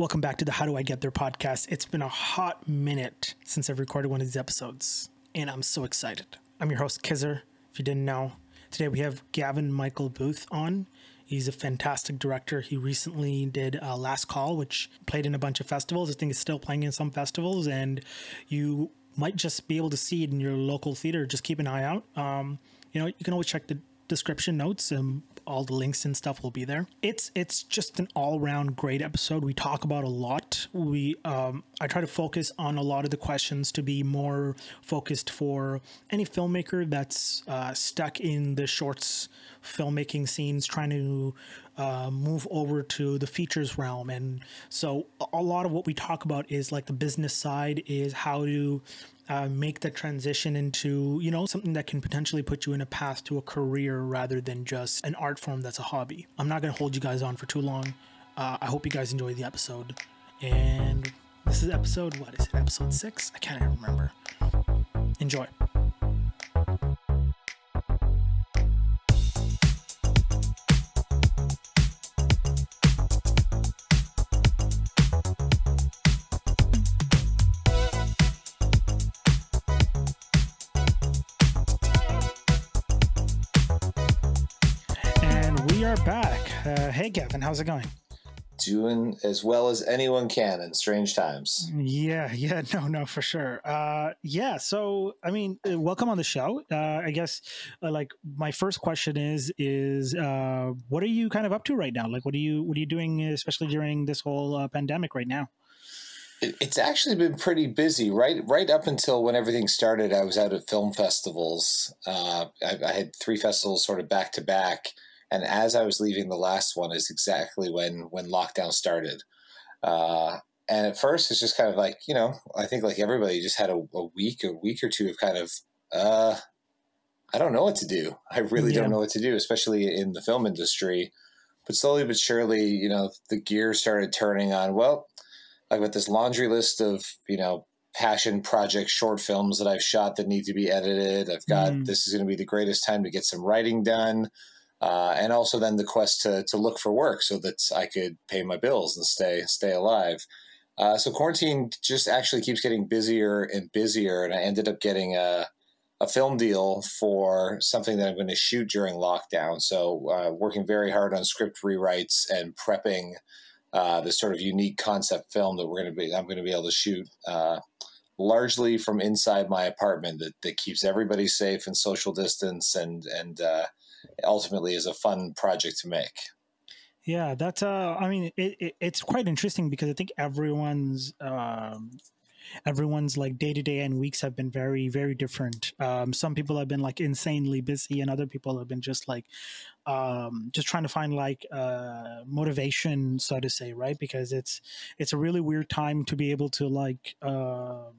Welcome back to the How Do I Get There podcast. It's been a hot minute since I've recorded one of these episodes, and I'm so excited. I'm your host, Kizer. If you didn't know, today we have Gavin Michael Booth on. He's a fantastic director. He recently did uh, Last Call, which played in a bunch of festivals. I think it's still playing in some festivals, and you might just be able to see it in your local theater. Just keep an eye out. Um, you know, you can always check the description notes and all the links and stuff will be there. It's it's just an all around great episode. We talk about a lot. We um, I try to focus on a lot of the questions to be more focused for any filmmaker that's uh, stuck in the shorts filmmaking scenes, trying to uh, move over to the features realm. And so a lot of what we talk about is like the business side is how to uh, make the transition into you know something that can potentially put you in a path to a career rather than just an art form that's a hobby. I'm not going to hold you guys on for too long. Uh, I hope you guys enjoy the episode. And this is episode what is it? Episode six? I can't even remember. Enjoy. Hey, Gavin, how's it going? Doing as well as anyone can in strange times. Yeah, yeah, no, no, for sure. Uh, yeah, so I mean, uh, welcome on the show. Uh, I guess, uh, like, my first question is, is uh, what are you kind of up to right now? Like, what are you, what are you doing, especially during this whole uh, pandemic right now? It's actually been pretty busy. Right, right up until when everything started, I was out at film festivals. Uh, I, I had three festivals sort of back to back and as I was leaving the last one is exactly when when lockdown started. Uh, and at first, it's just kind of like you know, I think like everybody just had a, a week, a week or two of kind of, uh, I don't know what to do. I really yeah. don't know what to do, especially in the film industry. But slowly but surely, you know, the gears started turning on. Well, like with this laundry list of you know passion project short films that I've shot that need to be edited. I've got mm. this is going to be the greatest time to get some writing done uh, and also then the quest to to look for work so that I could pay my bills and stay stay alive. Uh, so quarantine just actually keeps getting busier and busier, and I ended up getting a a film deal for something that I'm going to shoot during lockdown. So uh, working very hard on script rewrites and prepping uh, this sort of unique concept film that we're going to be I'm going to be able to shoot uh, largely from inside my apartment that, that keeps everybody safe and social distance and and uh, ultimately is a fun project to make. Yeah, that's uh I mean it, it it's quite interesting because I think everyone's um everyone's like day to day and weeks have been very very different um, some people have been like insanely busy and other people have been just like um, just trying to find like uh, motivation so to say right because it's it's a really weird time to be able to like um,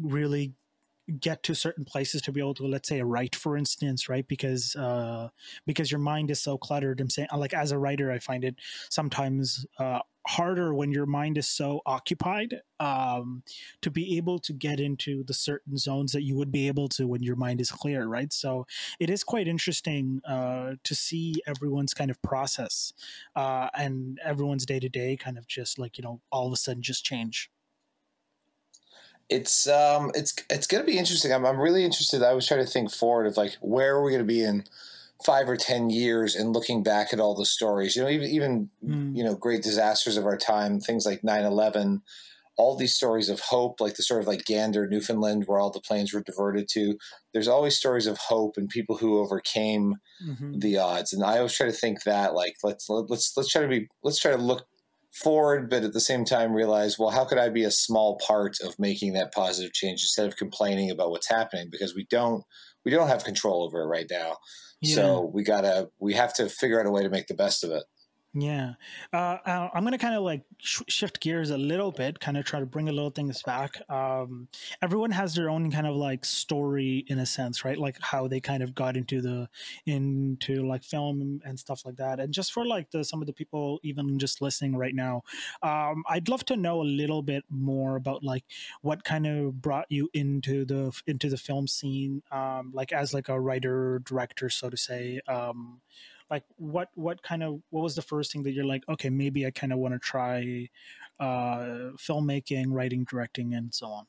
really get to certain places to be able to let's say write for instance right? Because uh because your mind is so cluttered. I'm saying like as a writer i find it sometimes uh harder when your mind is so occupied um to be able to get into the certain zones that you would be able to when your mind is clear right? So it is quite interesting uh to see everyone's kind of process uh and everyone's day to day kind of just like you know all of a sudden just change it's um it's it's going to be interesting. I'm I'm really interested. I was trying to think forward of like where are we going to be in five or ten years and looking back at all the stories. You know, even even mm. you know great disasters of our time, things like 9-11, all these stories of hope, like the sort of like Gander, Newfoundland, where all the planes were diverted to. There's always stories of hope and people who overcame mm-hmm. the odds. And I always try to think that like let's let's let's try to be let's try to look forward, but at the same time realize, well, how could I be a small part of making that positive change instead of complaining about what's happening because we don't we don't have control over it right now. Yeah. So we gotta we have to figure out a way to make the best of it. Yeah. Uh, I'm going to kind of like sh- shift gears a little bit, kind of try to bring a little things back. Um, everyone has their own kind of like story in a sense, right? Like how they kind of got into the, into like film and stuff like that. And just for like the, some of the people even just listening right now, um, I'd love to know a little bit more about like what kind of brought you into the, into the film scene, um, like as like a writer, director, so to say, um, like what what kind of what was the first thing that you're like okay maybe i kind of want to try uh filmmaking writing directing and so on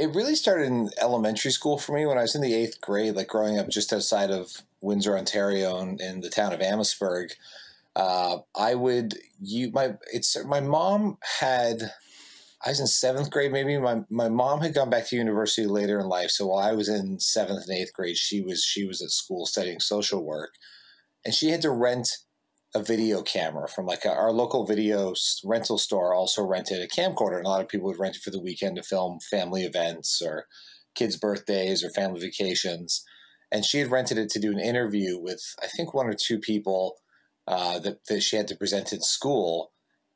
it really started in elementary school for me when I was in the eighth grade, like growing up just outside of Windsor, Ontario, in, in the town of Amherstburg. Uh, I would you my it's my mom had I was in seventh grade maybe. My my mom had gone back to university later in life so while I was in seventh and eighth grade she was she was at school studying social work and she had to rent a video camera from like a, our local video rental store also rented a camcorder and a lot of people would rent it for the weekend to film family events or kids birthdays or family vacations and she had rented it to do an interview with i think one or two people uh, that, that she had to present in school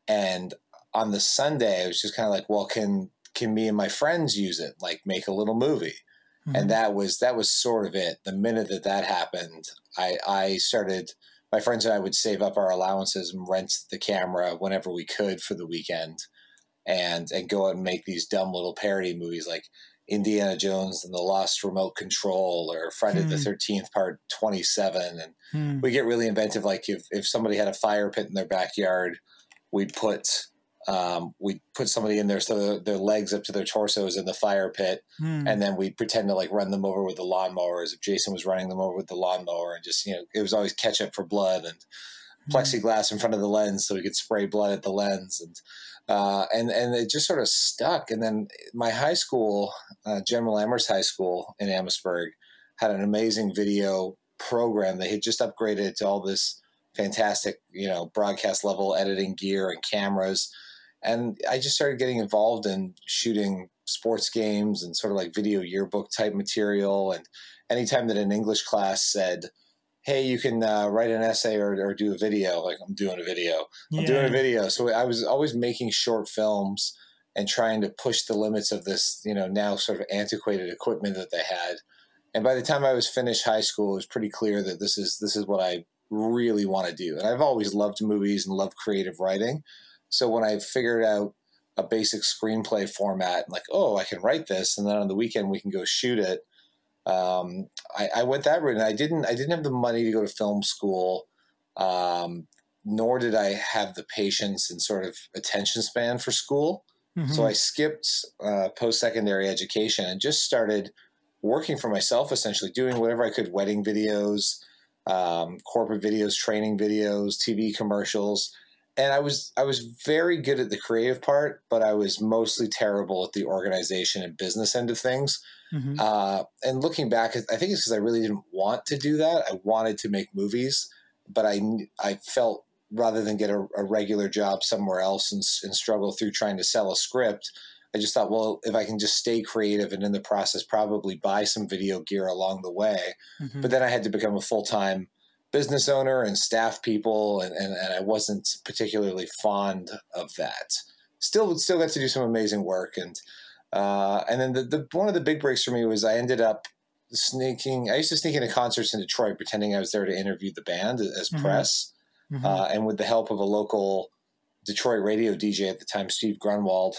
and on the sunday i was just kind of like well can can me and my friends use it like make a little movie mm-hmm. and that was that was sort of it the minute that that happened i i started my friends and I would save up our allowances and rent the camera whenever we could for the weekend, and and go out and make these dumb little parody movies like Indiana Jones and the Lost Remote Control or Friday hmm. the Thirteenth Part Twenty Seven, and hmm. we get really inventive. Like if if somebody had a fire pit in their backyard, we'd put um, we put somebody in there so their legs up to their torsos in the fire pit, mm. and then we pretend to like run them over with the lawnmower as if Jason was running them over with the lawnmower, and just you know it was always ketchup for blood and mm. plexiglass in front of the lens so we could spray blood at the lens, and uh, and and it just sort of stuck. And then my high school, uh, General Amherst High School in Amherstburg, had an amazing video program. They had just upgraded to all this fantastic, you know, broadcast level editing gear and cameras and I just started getting involved in shooting sports games and sort of like video yearbook type material. And anytime that an English class said, Hey, you can uh, write an essay or, or, do a video. Like I'm doing a video. I'm doing a video. So I was always making short films and trying to push the limits of this, you know, now sort of antiquated equipment that they had. And by the time I was finished high school, it was pretty clear that this is this is what I really want to do. And I've always loved movies and loved creative writing. So when I figured out a basic screenplay format, like, oh, I can write this, and then on the weekend we can go shoot it. Um, I, I, went that route, and I didn't. I didn't have the money to go to film school, um, nor did I have the patience and sort of attention span for school. Mm-hmm. So I skipped uh, post secondary education and just started working for myself, essentially doing whatever I could: wedding videos, um, corporate videos, training videos, TV commercials and I was I was very good at the creative part, but I was mostly terrible at the organization and business end of things. Mm-hmm. Uh, and looking back, I think it's because I really didn't want to do that. I wanted to make movies, but I I felt rather than get a, a regular job somewhere else and, and struggle through trying to sell a script, I just thought, well, if I can just stay creative and in the process probably buy some video gear along the way. Mm-hmm. But then I had to become a full time business owner and staff people, and, and, and I wasn't particularly fond of that. Still, still got to do some amazing work, and uh, and then the, the one of the big breaks for me was I ended up sneaking. I used to sneak into concerts in Detroit, pretending I was there to interview the band as mm-hmm. press, mm-hmm. Uh, and with the help of a local Detroit radio DJ at the time, Steve Grunwald.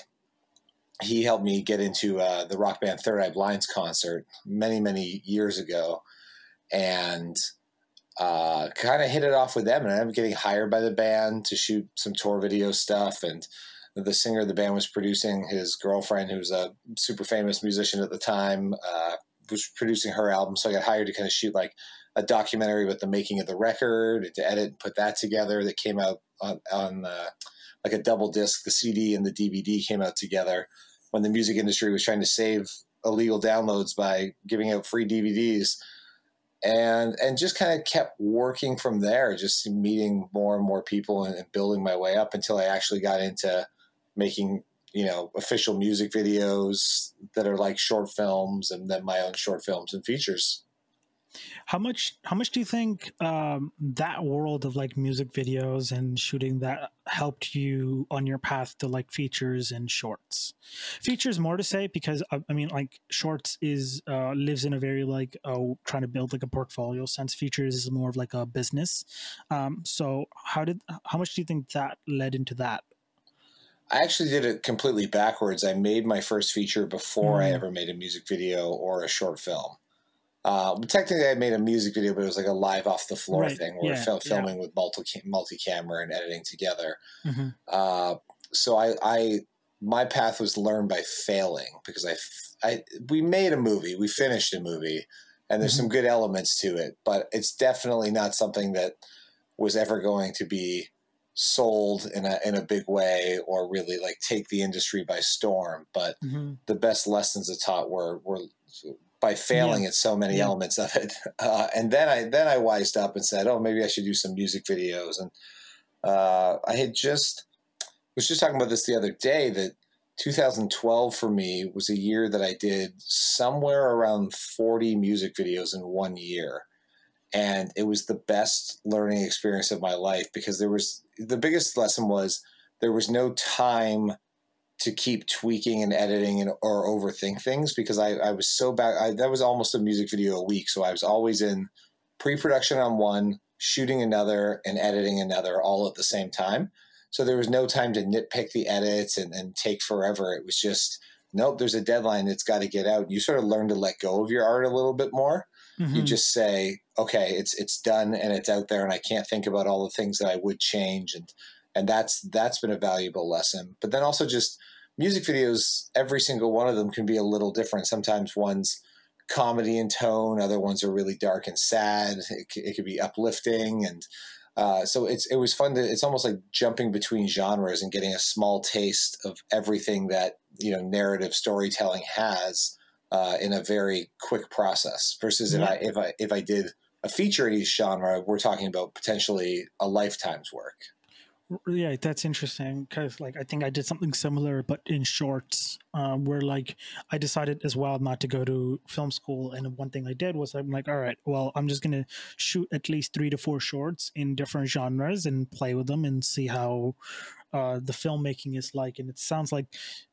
He helped me get into uh, the rock band Third Eye Blind's concert many, many years ago, and uh, kind of hit it off with them, and I ended up getting hired by the band to shoot some tour video stuff. And the singer of the band was producing his girlfriend, who was a super famous musician at the time, uh, was producing her album. So I got hired to kind of shoot like a documentary with the making of the record, to edit and put that together. That came out on, on uh, like a double disc. The CD and the DVD came out together when the music industry was trying to save illegal downloads by giving out free DVDs and and just kind of kept working from there just meeting more and more people and, and, building my way up until i actually got into making you know official music videos that are like short films and then my own short films and features how much how much do you think um, that world of like music videos and shooting that helped you on your path to like features and shorts? Features more to say because uh, I mean like shorts is uh, lives in a very like oh trying to build like a portfolio sense. Features is more of like a business. Um, so how did how much do you think that led into that? I actually did it completely backwards. I made my first feature before mm. I ever made a music video or a short film Uh, technically, I made a music video, but it was like a live off the floor Right, thing. where yeah, we're fil- yeah. filming with multi multi camera and editing together. hmm Uh, so I, I, my path was learned by failing because I, I, we made a movie, we finished a movie, and there's Mhm. some good elements to it, but it's definitely not something that was ever going to be sold in a in a big way or really like take the industry by storm. But hmm the best lessons it taught were were by failing at so many Yeah. elements of it. Uh, and then I then I wised up and said, oh, maybe I should do some music videos. And uh, I had just was just talking about this the other day that 2012 for me was a year that I did somewhere around 40 music videos in one year. And it was the best learning experience of my life because there was the biggest lesson was there was no time to keep tweaking and editing and or overthink things because I, I was so bad. I, that was almost a music video a week. So I was always in pre-production on one, shooting another, and editing another all at the same time. So there was no time to nitpick the edits and, and take forever. It was just, nope, there's a deadline. It's got to get out. You sort of learn to let go of your art a little bit more. You Mhm. just say, okay, it's it's done and it's out there, and I can't think about all the things that I would change, and and that's that's been a valuable lesson. But then also just music videos, every single one of them can be a little different. Sometimes one's comedy in tone, other ones are really dark and sad. It, it could be uplifting, and uh, so it's it was fun to. It's almost like jumping between genres and getting a small taste of everything that you know narrative storytelling has uh, in a very quick process. Versus Yeah. if I if I if I did a feature in each genre, we're talking about potentially a lifetime's work. Yeah that's interesting because like i think i did something similar but in shorts um, where like i decided as well not to go to film school and one thing i did was i'm like all right well i'm just gonna shoot at least three to four shorts in different genres and play with them and see how uh, the filmmaking is like. And it sounds like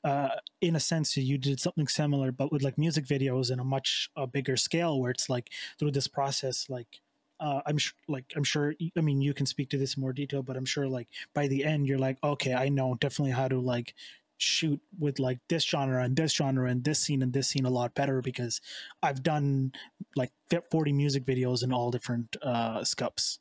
uh, in a sense you did something similar but with like music videos in a much uh, bigger scale where it's like through this process like uh, I'm sure, like I'm sure. I mean, you can speak to this in more detail, but I'm sure, like by the end, you're like, okay, I know definitely how to like shoot with like this genre and this genre and this scene and this scene a lot better because I've done like 40 music videos in all different uh, scopes.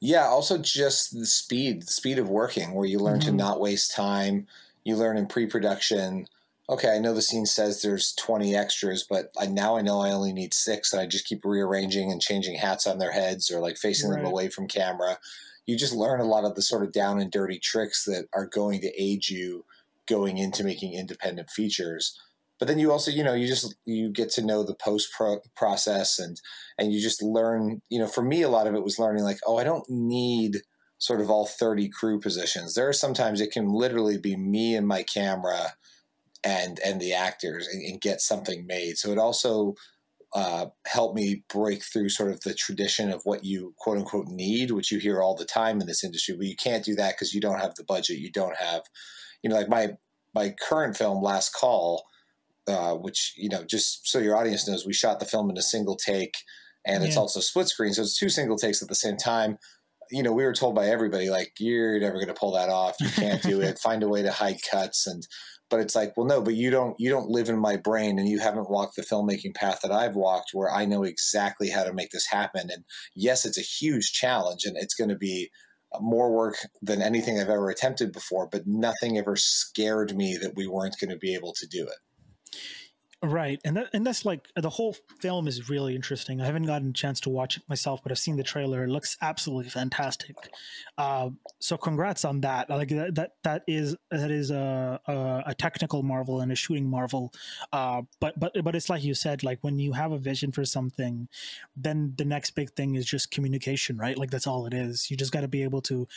Yeah, also just the speed, the speed of working, where you learn to Mhm. not waste time. You learn in pre-production. Okay, I know the scene says there's 20 extras, but I, now I know I only need six, and I just keep rearranging and changing hats on their heads or like facing them away from camera. You just learn a lot of the sort of down and dirty tricks that are going to aid you going into making independent features. But then you also, you know, you just you get to know the post pro- process and and you just learn you know for me a lot of it was learning like oh i don't need sort of all 30 crew positions there are sometimes it can literally be me and my camera and and the actors and, and get something made. So it also uh, helped me break through sort of the tradition of what you quote unquote need which you hear all the time in this industry but you can't do that because you don't have the budget you don't have you know like my my current film last call uh, which you know just so your audience knows we shot the film in a single take and it's also split screen so it's two single takes at the same time. You know we were told by everybody like you're never going to pull that off you can't do it. Find a way to hide cuts and but it's like well no but you don't you don't live in my brain and you haven't walked the filmmaking path that i've walked where i know exactly how to make this happen. And yes it's a huge challenge and it's going to be more work than anything i've ever attempted before but nothing ever scared me that we weren't going to be able to do it Right, and that, and that's like the whole film is really interesting. I haven't gotten a chance to watch it myself, but I've seen the trailer. It looks absolutely fantastic. Uh, so congrats on that. Like that that, that is that is a, a a technical marvel and a shooting marvel. Uh, but but but it's like you said, like when you have a vision for something, then the next big thing is just communication, right? Like that's all it is. You just got to be able to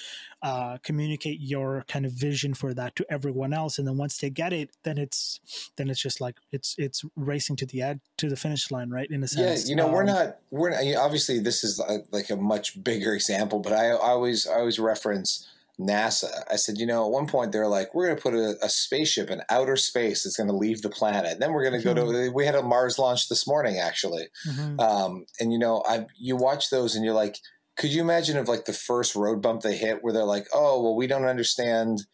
uh, communicate your kind of vision for that to everyone else, and then once they get it, then it's then it's just like it's it's racing to the ad to the finish line, right? In a sense. Yeah, you know, we're Um, not we're not, obviously this is uh, like a much bigger example, but I, I always I always reference NASA. I said, you know, at one point they're like, we're going to put a, a spaceship in outer space that's going to leave the planet. Then we're going to go to. We had a Mars launch this morning, actually, mhm. um, and you know, I you watch those and you're like, could you imagine if like the first road bump they hit, where they're like, oh well, we don't understand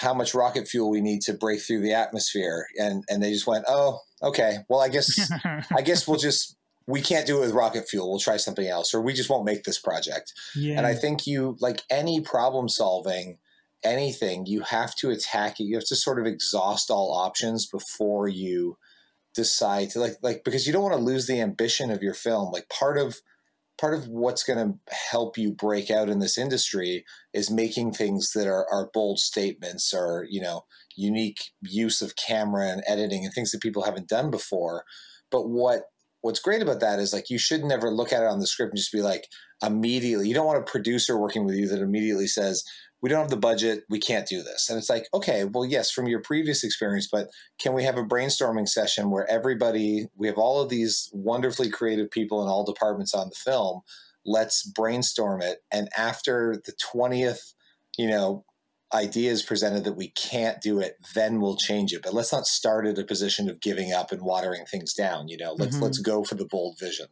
how much rocket fuel we need to break through the atmosphere, and and they just went, oh okay, well I guess I guess we'll just we can't do it with rocket fuel. We'll try something else, or we just won't make this project. Yeah. And I think you like any problem solving, anything, you have to attack it. You have to sort of exhaust all options before you decide to like like because you don't want to lose the ambition of your film. Like part of part of what's going to help you break out in this industry is making things that are, are bold statements or you know unique use of camera and editing and things that people haven't done before. But what what's great about that is like you should never look at it on the script and just be like immediately. You don't want a producer working with you that immediately says we don't have the budget we can't do this and it's like okay well yes from your previous experience but can we have a brainstorming session where everybody we have all of these wonderfully creative people in all departments on the film let's brainstorm it and after the 20th you know ideas presented that we can't do it, then we'll change it. But let's not start at a position of giving up and watering things down. You know, let's mm-hmm. let's go for the bold vision.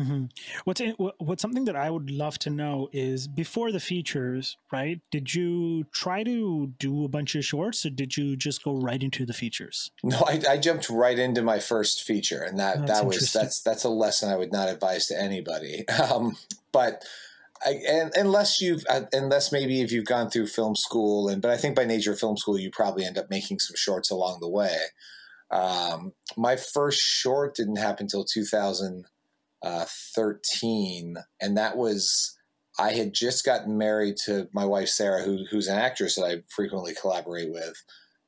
Mm-hmm. What's what's something that I would love to know is before the features, right? Did you try to do a bunch of shorts, or did you just go right into the features? No, I, I jumped right into my first feature, and that oh, that was that's that's a lesson I would not advise to anybody. Um, but I, and unless you've uh, unless maybe if you've gone through film school and but I think by nature of film school you probably end up making some shorts along the way. Um, my first short didn't happen until 2013, and that was I had just gotten married to my wife Sarah, who, who's an actress that I frequently collaborate with,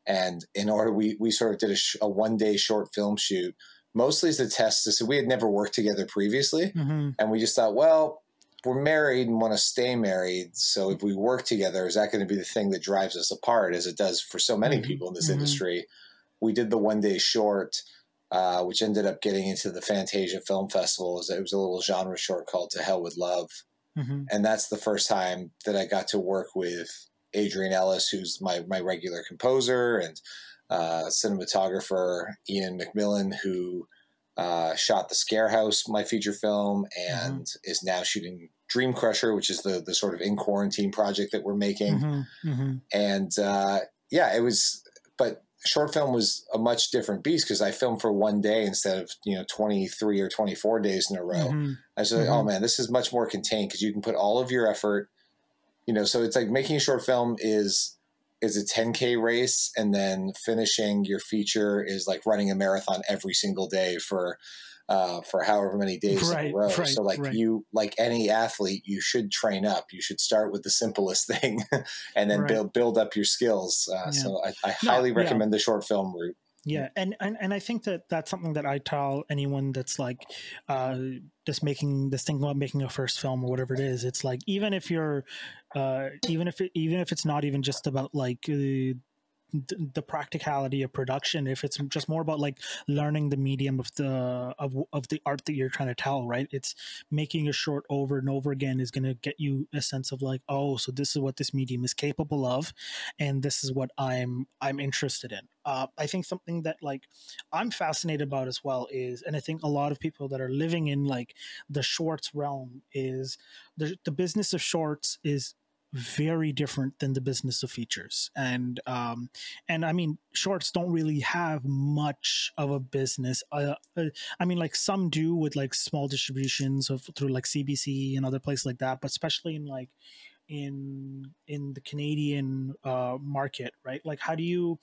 and in order we we sort of did a, sh- a one day short film shoot, mostly as a test. to So we had never worked together previously, mm-hmm. and we just thought, well we're married and want to stay married. So if we work together, is that going to be the thing that drives us apart, as it does for so many mm-hmm. people in this mm-hmm. industry? We did the one day short, uh, which ended up getting into the Fantasia Film Festival. It was a little genre short called "To Hell with Love," mm-hmm. and that's the first time that I got to work with Adrian Ellis, who's my my regular composer and uh, cinematographer, Ian McMillan, who uh, shot the Scare House, my feature film, and mm-hmm. is now shooting Dream Crusher, which is the the sort of in quarantine project that we're making. Mm-hmm, mm-hmm. And uh, yeah, it was, short film was a much different beast because I filmed for one day instead of you know twenty three or twenty four days in a row. Mm-hmm. I was like, oh mm-hmm. man, this is much more contained because you can put all of your effort. You know, so it's like making a short film is is a 10k race and then finishing your feature is like running a marathon every single day for uh, for however many days right, in a row. Right, so like right. you, like any athlete, you should train up. You should start with the simplest thing, and then build build up your skills. Uh, yeah. So I, I highly no, recommend yeah. the short film route. Yeah, and, and and I think that that's something that I tell anyone that's like uh, just making this thing about making a first film or whatever it is. It's like even if you're, uh, even if it, even if it's not even just about like uh, the practicality of production if it's just more about like learning the medium of the of, of the art that you're trying to tell right? It's making a short over and over again is going to get you a sense of like oh so this is what this medium is capable of and this is what i'm i'm interested in. Uh, i think something that like i'm fascinated about as well is and i think a lot of people that are living in like the shorts realm is the, the business of shorts is very different than the business of features. And um and i mean shorts don't really have much of a business uh, uh, i mean like some do with like small distributions of through like cbc and other places like that but especially in like in in the canadian uh market right? Like how do you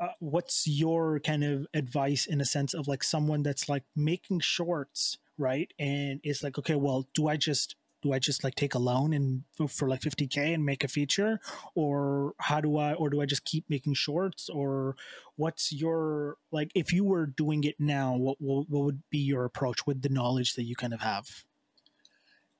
uh, what's your kind of advice in a sense of like someone that's like making shorts right? And it's like okay well do i just do I just like take a loan and for like 50k and make a feature? Or how do I or do I just keep making shorts? Or what's your like if you were doing it now what what, what would be your approach with the knowledge that you kind of have?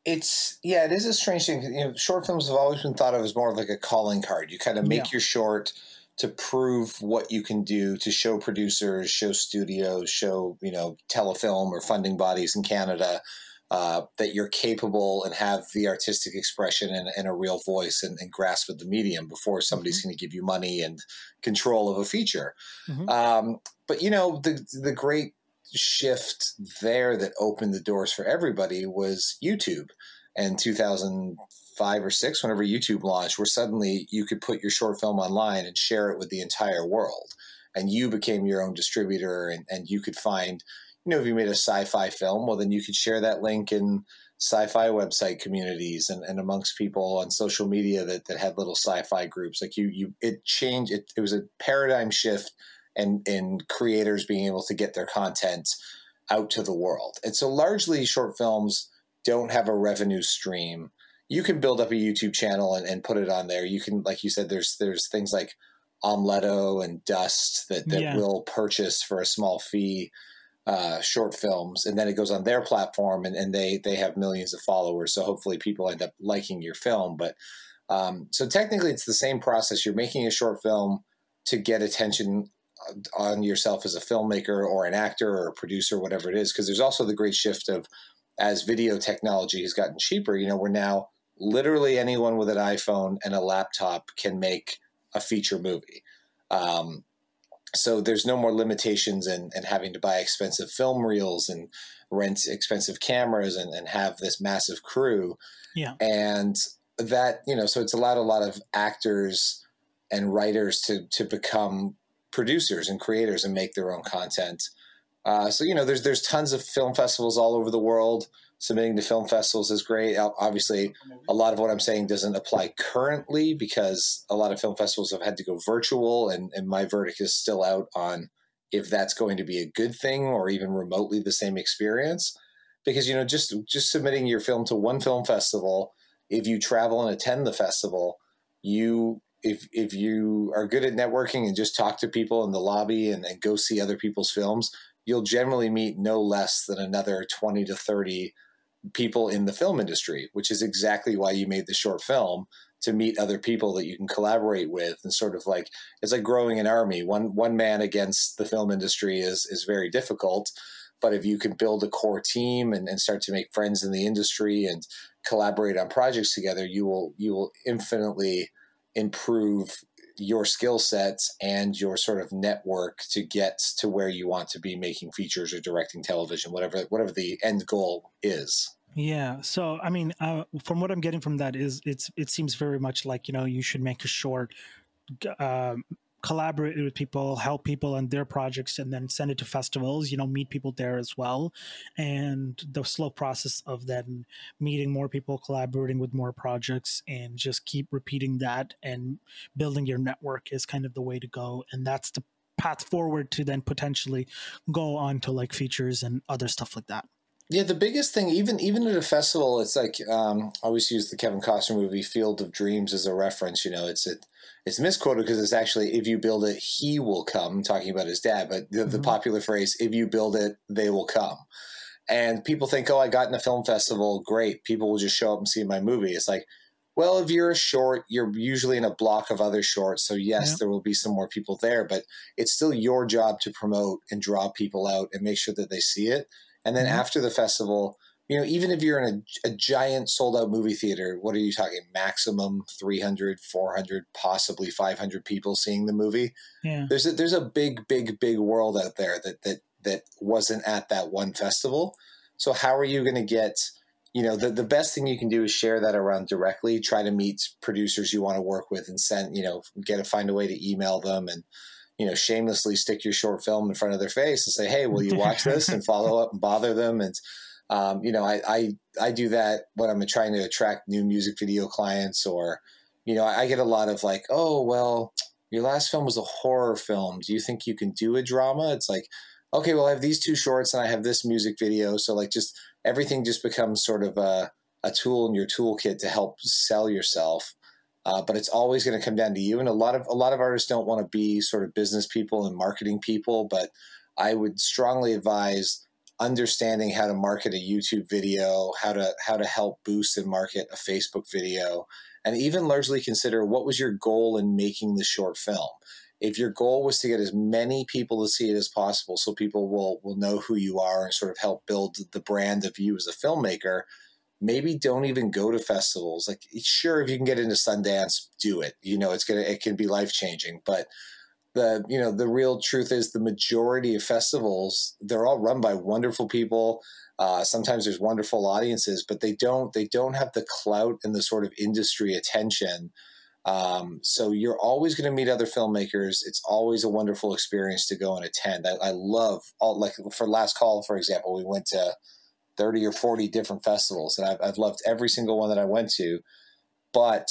It's yeah it is a strange thing you know short films have always been thought of as more of like a calling card. You kind of make yeah. your short to prove what you can do to show producers show studios show you know telefilm or funding bodies in canada uh, that you're capable and have the artistic expression and, and a real voice and, and, grasp of the medium before somebody's mm-hmm. going to give you money and control of a feature. Mm-hmm. Um, but you know, the the great shift there that opened the doors for everybody was YouTube. And 2005 or six, whenever YouTube launched, where suddenly you could put your short film online and share it with the entire world, and you became your own distributor, and, and you could find you know, if you made a sci-fi film, well, then you could share that link in sci-fi website communities and, and amongst people on social media that, that had little sci-fi groups. Like you, you, it changed. It, it was a paradigm shift and in creators being able to get their content out to the world. And so largely short films don't have a revenue stream. You can build up a YouTube channel and, and put it on there. You can, like you said, there's there's things like Omeleto and Dust that, that yeah. will purchase for a small fee uh, short films, and then it goes on their platform, and, and they they have millions of followers. So hopefully, people end up liking your film. But um, so technically, it's the same process. You're making a short film to get attention on yourself as a filmmaker or an actor or a producer, whatever it is. Because there's also the great shift of as video technology has gotten cheaper. You know, we're now literally anyone with an iPhone and a laptop can make a feature movie. Um, so there's no more limitations and, in having to buy expensive film reels and rent expensive cameras and, and have this massive crew. Yeah. And that, you know, so it's allowed a lot of actors and writers to to become producers and creators and make their own content. Uh, so you know, there's there's tons of film festivals all over the world submitting to film festivals is great. Obviously, a lot of what I'm saying doesn't apply currently because a lot of film festivals have had to go virtual, and, and my verdict is still out on if that's going to be a good thing or even remotely the same experience. Because you know, just just submitting your film to one film festival, if you travel and attend the festival, you if if you are good at networking and just talk to people in the lobby and, and go see other people's films, you'll generally meet no less than another 20 to 30 people in the film industry, which is exactly why you made the short film to meet other people that you can collaborate with and sort of like it's like growing an army. One one man against the film industry is is very difficult. But if you can build a core team and, and start to make friends in the industry and collaborate on projects together, you will you will infinitely improve your skill sets and your sort of network to get to where you want to be making features or directing television, whatever whatever the end goal is. Yeah. So, I mean, uh, from what I'm getting from that is it's it seems very much like you know you should make a short, uh, collaborate with people, help people on their projects, and then send it to festivals. You know, meet people there as well, and the slow process of then meeting more people, collaborating with more projects, and just keep repeating that and building your network is kind of the way to go, and that's the path forward to then potentially go on to like features and other stuff like that. Yeah, the biggest thing, even even at a festival, it's like um, I always use the Kevin Costner movie Field of Dreams as a reference. You know, it's it, it's misquoted because it's actually if you build it, he will come. Talking about his dad, but the, mm-hmm. the popular phrase "if you build it, they will come." And people think, "Oh, I got in a film festival, great. People will just show up and see my movie." It's like, well, if you're a short, you're usually in a block of other shorts, so yes, yeah. there will be some more people there, but it's still your job to promote and draw people out and make sure that they see it and then mm-hmm. after the festival, you know, even if you're in a, a, giant sold out movie theater, what are you talking? Maximum 300, 400, possibly 500 people seeing the movie. Yeah. There's a, there's a big, big, big world out there that, that, that wasn't at that one festival. So how are you going to get, you know, the, the best thing you can do is share that around directly, try to meet producers you want to work with and send, you know, get to find a way to email them and, you know, shamelessly stick your short film in front of their face and say, "Hey, will you watch this?" and follow up and bother them. And um, you know, I, I I do that when I'm trying to attract new music video clients, or you know, I get a lot of like, "Oh, well, your last film was a horror film. Do you think you can do a drama?" It's like, okay, well, I have these two shorts and I have this music video, so like, just everything just becomes sort of a a tool in your toolkit to help sell yourself. Uh, but it's always going to come down to you. And a lot of a lot of artists don't want to be sort of business people and marketing people, but I would strongly advise understanding how to market a YouTube video, how to how to help boost and market a Facebook video, and even largely consider what was your goal in making the short film. If your goal was to get as many people to see it as possible, so people will will know who you are and sort of help build the brand of you as a filmmaker, maybe don't even go to festivals. Like, sure, if you can get into Sundance, do it. You know, it's gonna it can be life changing. But the you know the real truth is the majority of festivals they're all run by wonderful people. Uh, sometimes there's wonderful audiences, but they don't they don't have the clout and the sort of industry attention Um, so you're always going to meet other filmmakers. It's always a wonderful experience to go and attend. I, I love all like for Last Call, for example, we went to 30 or 40 different festivals and I've, I've loved every single one that I went to. But,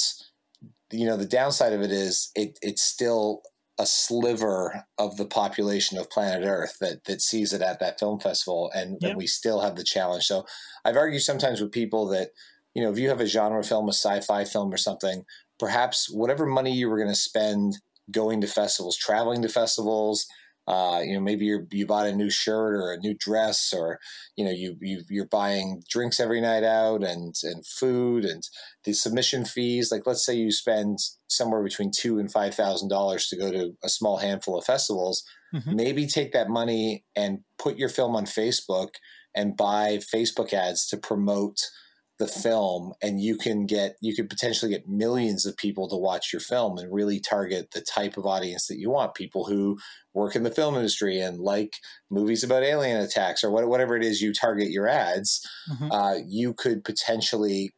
you know, the downside of it is it, it's still a sliver of the population of planet Earth that that sees it at that film festival, and, yep. and, we still have the challenge. So I've argued sometimes with people that you know if you have a genre film, a sci-fi film, or something, perhaps whatever money you were going to spend going to festivals, traveling to festivals, uh, you know, maybe you you bought a new shirt or a new dress, or you know, you, you you're buying drinks every night out and and food and the submission fees. Like, let's say you spend somewhere between two and five thousand dollars to go to a small handful of festivals. Mm-hmm. Maybe take that money and put your film on Facebook and buy Facebook ads to promote the film and you can get you could potentially get millions of people to watch your film and really target the type of audience that you want people who work in the film industry and like movies about alien attacks or whatever it is you target your ads mm-hmm. uh, you could potentially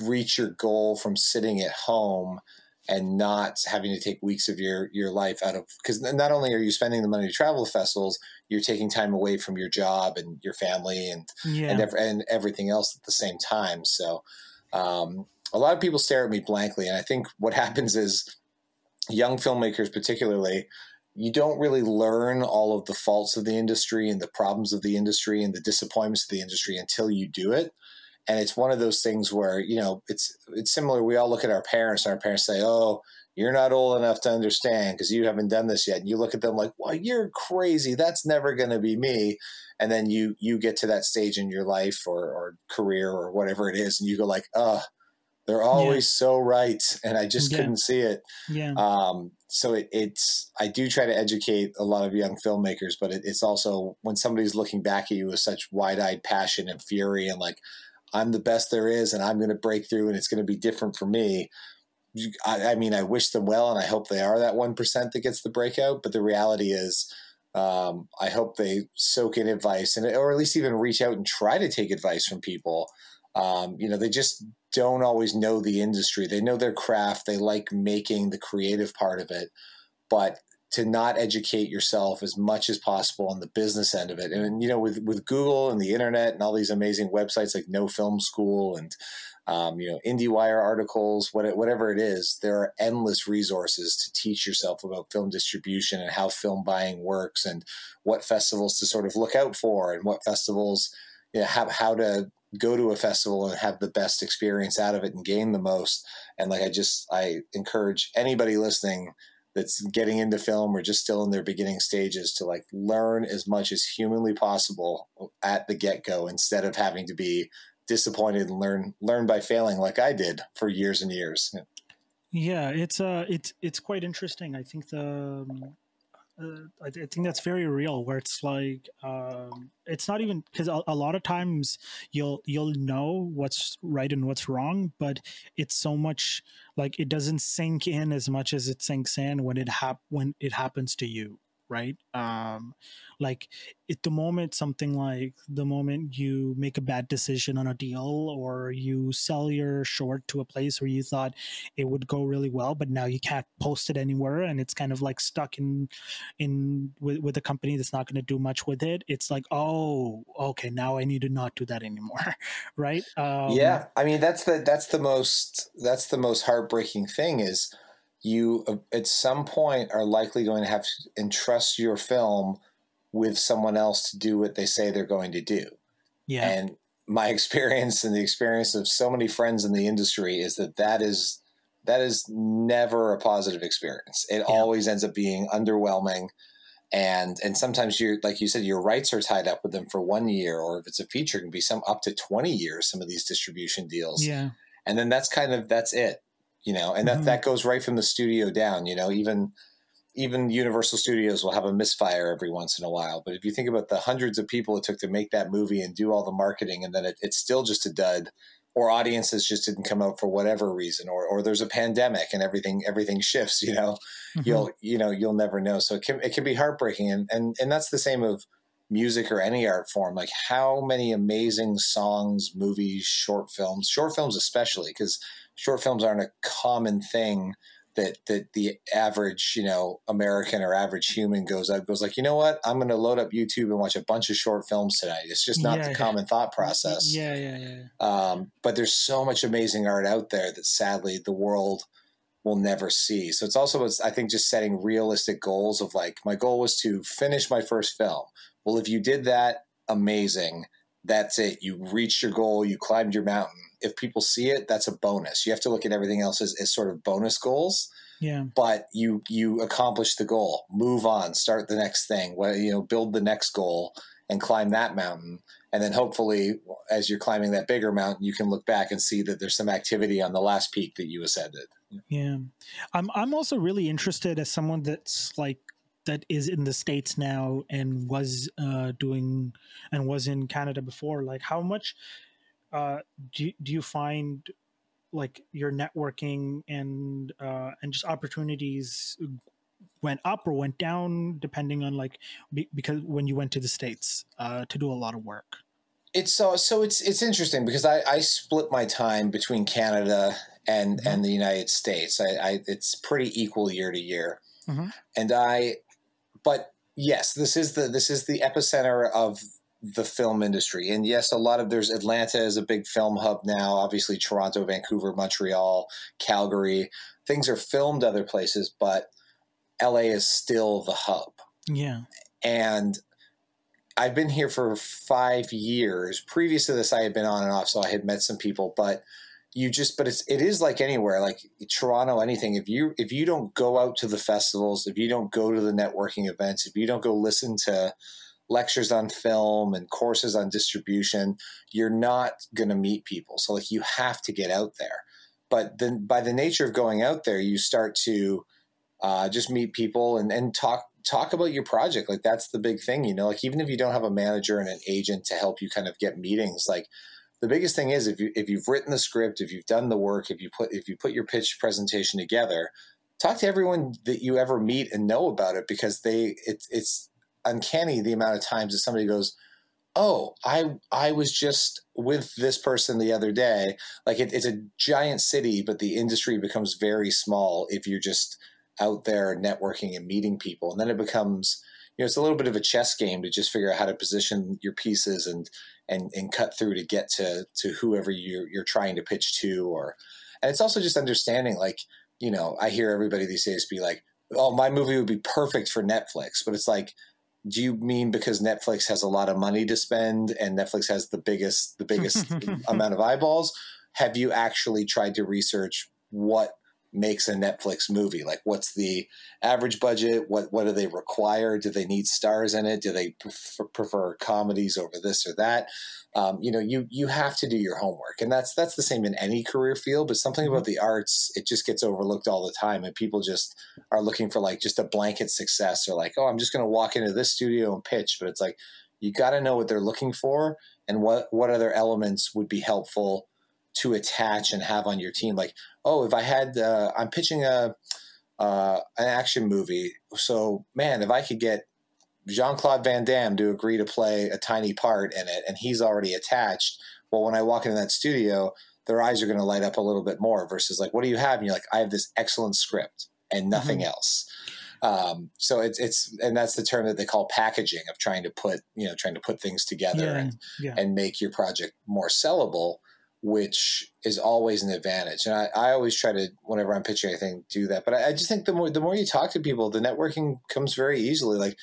reach your goal from sitting at home and not having to take weeks of your your life out of because not only are you spending the money to travel to festivals you're taking time away from your job and your family and yeah. and, ev- and everything else at the same time. So um, a lot of people stare at me blankly, and I think what happens is young filmmakers, particularly, you don't really learn all of the faults of the industry and the problems of the industry and the disappointments of the industry until you do it. And it's one of those things where you know it's it's similar. We all look at our parents, and our parents say, "Oh." You're not old enough to understand because you haven't done this yet. And you look at them like, well, you're crazy. That's never going to be me. And then you you get to that stage in your life or, or career or whatever it is, and you go like, oh, they're always yeah. so right, and I just yeah. couldn't see it. Yeah. Um, so it, it's I do try to educate a lot of young filmmakers, but it, it's also when somebody's looking back at you with such wide-eyed passion and fury, and like I'm the best there is, and I'm going to break through, and it's going to be different for me I, I, mean, I wish them well, and I hope they are that one percent that gets the breakout. But the reality is, um, I hope they soak in advice, and or at least even reach out and try to take advice from people. Um, you know, they just don't always know the industry. They know their craft. They like making the creative part of it, but to not educate yourself as much as possible on the business end of it. And you know, with with Google and the internet and all these amazing websites like No Film School and um, you know, IndieWire articles, whatever it is, there are endless resources to teach yourself about film distribution and how film buying works and what festivals to sort of look out for and what festivals, you know, how, how to go to a festival and have the best experience out of it and gain the most. And like, I just, I encourage anybody listening that's getting into film or just still in their beginning stages to like learn as much as humanly possible at the get go instead of having to be disappointed and learn learn by failing like I did for years and years. Yeah, it's uh it's it's quite interesting. I think the um, uh, I, I, think that's very real where it's like um, it's not even because a, a, lot of times you'll you'll know what's right and what's wrong but it's so much like it doesn't sink in as much as it sinks in when it hap- when it happens to you right? Um like at the moment something like the moment you make a bad decision on a deal or you sell your short to a place where you thought it would go really well but now you can't post it anywhere and it's kind of like stuck in in with, with a company that's not going to do much with it it's like oh okay now i need to not do that anymore right? Um, yeah i mean that's the that's the most that's the most heartbreaking thing is you uh, at some point are likely going to have to entrust your film with someone else to do what they say they're going to do. Yeah. And my experience and the experience of so many friends in the industry is that that is that is never a positive experience. It yeah. always ends up being underwhelming and and sometimes you're like you said your rights are tied up with them for one year or if it's a feature it can be some up to 20 years some of these distribution deals yeah and then that's kind of that's it you know, and that, mm-hmm. that goes right from the studio down, you know, even, even Universal Studios will have a misfire every once in a while. But if you think about the hundreds of people it took to make that movie and do all the marketing, and then it, it's still just a dud, or audiences just didn't come out for whatever reason, or or there's a pandemic and everything everything shifts, you know, mm-hmm. you'll you know you'll never know. So it can it can be heartbreaking, and and and that's the same of music or any art form like how many amazing songs movies short films short films especially because short films aren't a common thing that that the average you know American or average human goes up goes like you know what I'm going to load up YouTube and watch a bunch of short films tonight. It's just not Yeah, the yeah. common thought process. Yeah, yeah, yeah. Um, but there's so much amazing art out there that sadly the world will never see. So it's also I think just setting realistic goals of like my goal was to finish my first film. Well, if you did that, amazing. That's it. You reached your goal. You climbed your mountain. If people see it, that's a bonus. You have to look at everything else as, as sort of bonus goals Yeah. but you you accomplish the goal move on start the next thing well, you know build the next goal and climb that mountain and then hopefully as you're climbing that bigger mountain you can look back and see that there's some activity on the last peak that you ascended Yeah. I'm I'm also really interested as someone that's like that is in the states now and was uh doing and was in Canada before like how much uh do do you find like your networking and uh and just opportunities went up or went down depending on like be, because when you went to the states uh to do a lot of work it's so so it's it's interesting because I, I split my time between Canada and Mhm. and the United States. I, I it's pretty equal year to year, Mhm. and I, but yes, this is the this is the epicenter of the film industry, and yes, a lot of there's Atlanta is a big film hub now. Obviously, Toronto, Vancouver, Montreal, Calgary, things are filmed other places, but LA is still the hub yeah and I've been here for five years. Previous to this, I had been on and off, so I had met some people. But you just, but it's it is like anywhere, like Toronto, anything. If you if you don't go out to the festivals, if you don't go to the networking events, if you don't go listen to lectures on film and courses on distribution, you're not going to meet people. So like you have to get out there. But then by the nature of going out there, you start to uh, just meet people and, and talk talk about your project like that's the big thing you know like even if you don't have a manager and an agent to help you kind of get meetings like the biggest thing is if you if you've written the script if you've done the work if you put if you put your pitch presentation together talk to everyone that you ever meet and know about it because they it's it's uncanny the amount of times that somebody goes oh i i was just with this person the other day. Like it, it's a giant city but the industry becomes very small if you're just out there networking and meeting people. And then it becomes you know it's a little bit of a chess game to just figure out how to position your pieces and and and cut through to get to to whoever you're you're trying to pitch to or and it's also just understanding like you know i hear everybody these days be like oh my movie would be perfect for netflix but it's like do you mean because netflix has a lot of money to spend and netflix has the biggest the biggest amount of eyeballs? Have you actually tried to research what makes a Netflix movie? Like, what's the average budget? What what do they require? Do they need stars in it? Do they prefer, prefer comedies over this or that? Um, you know, you you have to do your homework, and that's that's the same in any career field. But something about the arts, it just gets overlooked all the time, and people just are looking for like just a blanket success, or like, oh, I'm just going to walk into this studio and pitch. But it's like you got to know what they're looking for, and what what other elements would be helpful to attach and have on your team. Like, oh, if I had, uh, I'm pitching a uh, an action movie. So, man, if I could get Jean Claude Van Damme to agree to play a tiny part in it, and he's already attached. Well, when I walk into that studio, their eyes are going to light up a little bit more. Versus like, what do you have? And you're like, I have this excellent script and nothing else. Um, so it's it's and that's the term that they call packaging of trying to put you know trying to put things together yeah and yeah and make your project more sellable, which is always an advantage. And I, I always try to, whenever I'm pitching anything, do that. But I, I just think the more the more you talk to people, the networking comes very easily. Like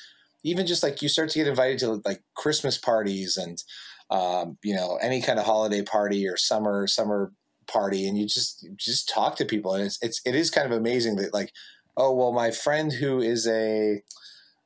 even just like you start to get invited to like Christmas parties and um, you know any kind of holiday party or summer summer party, and you just you just talk to people, and it's it's it is kind of amazing that like oh well my friend who is a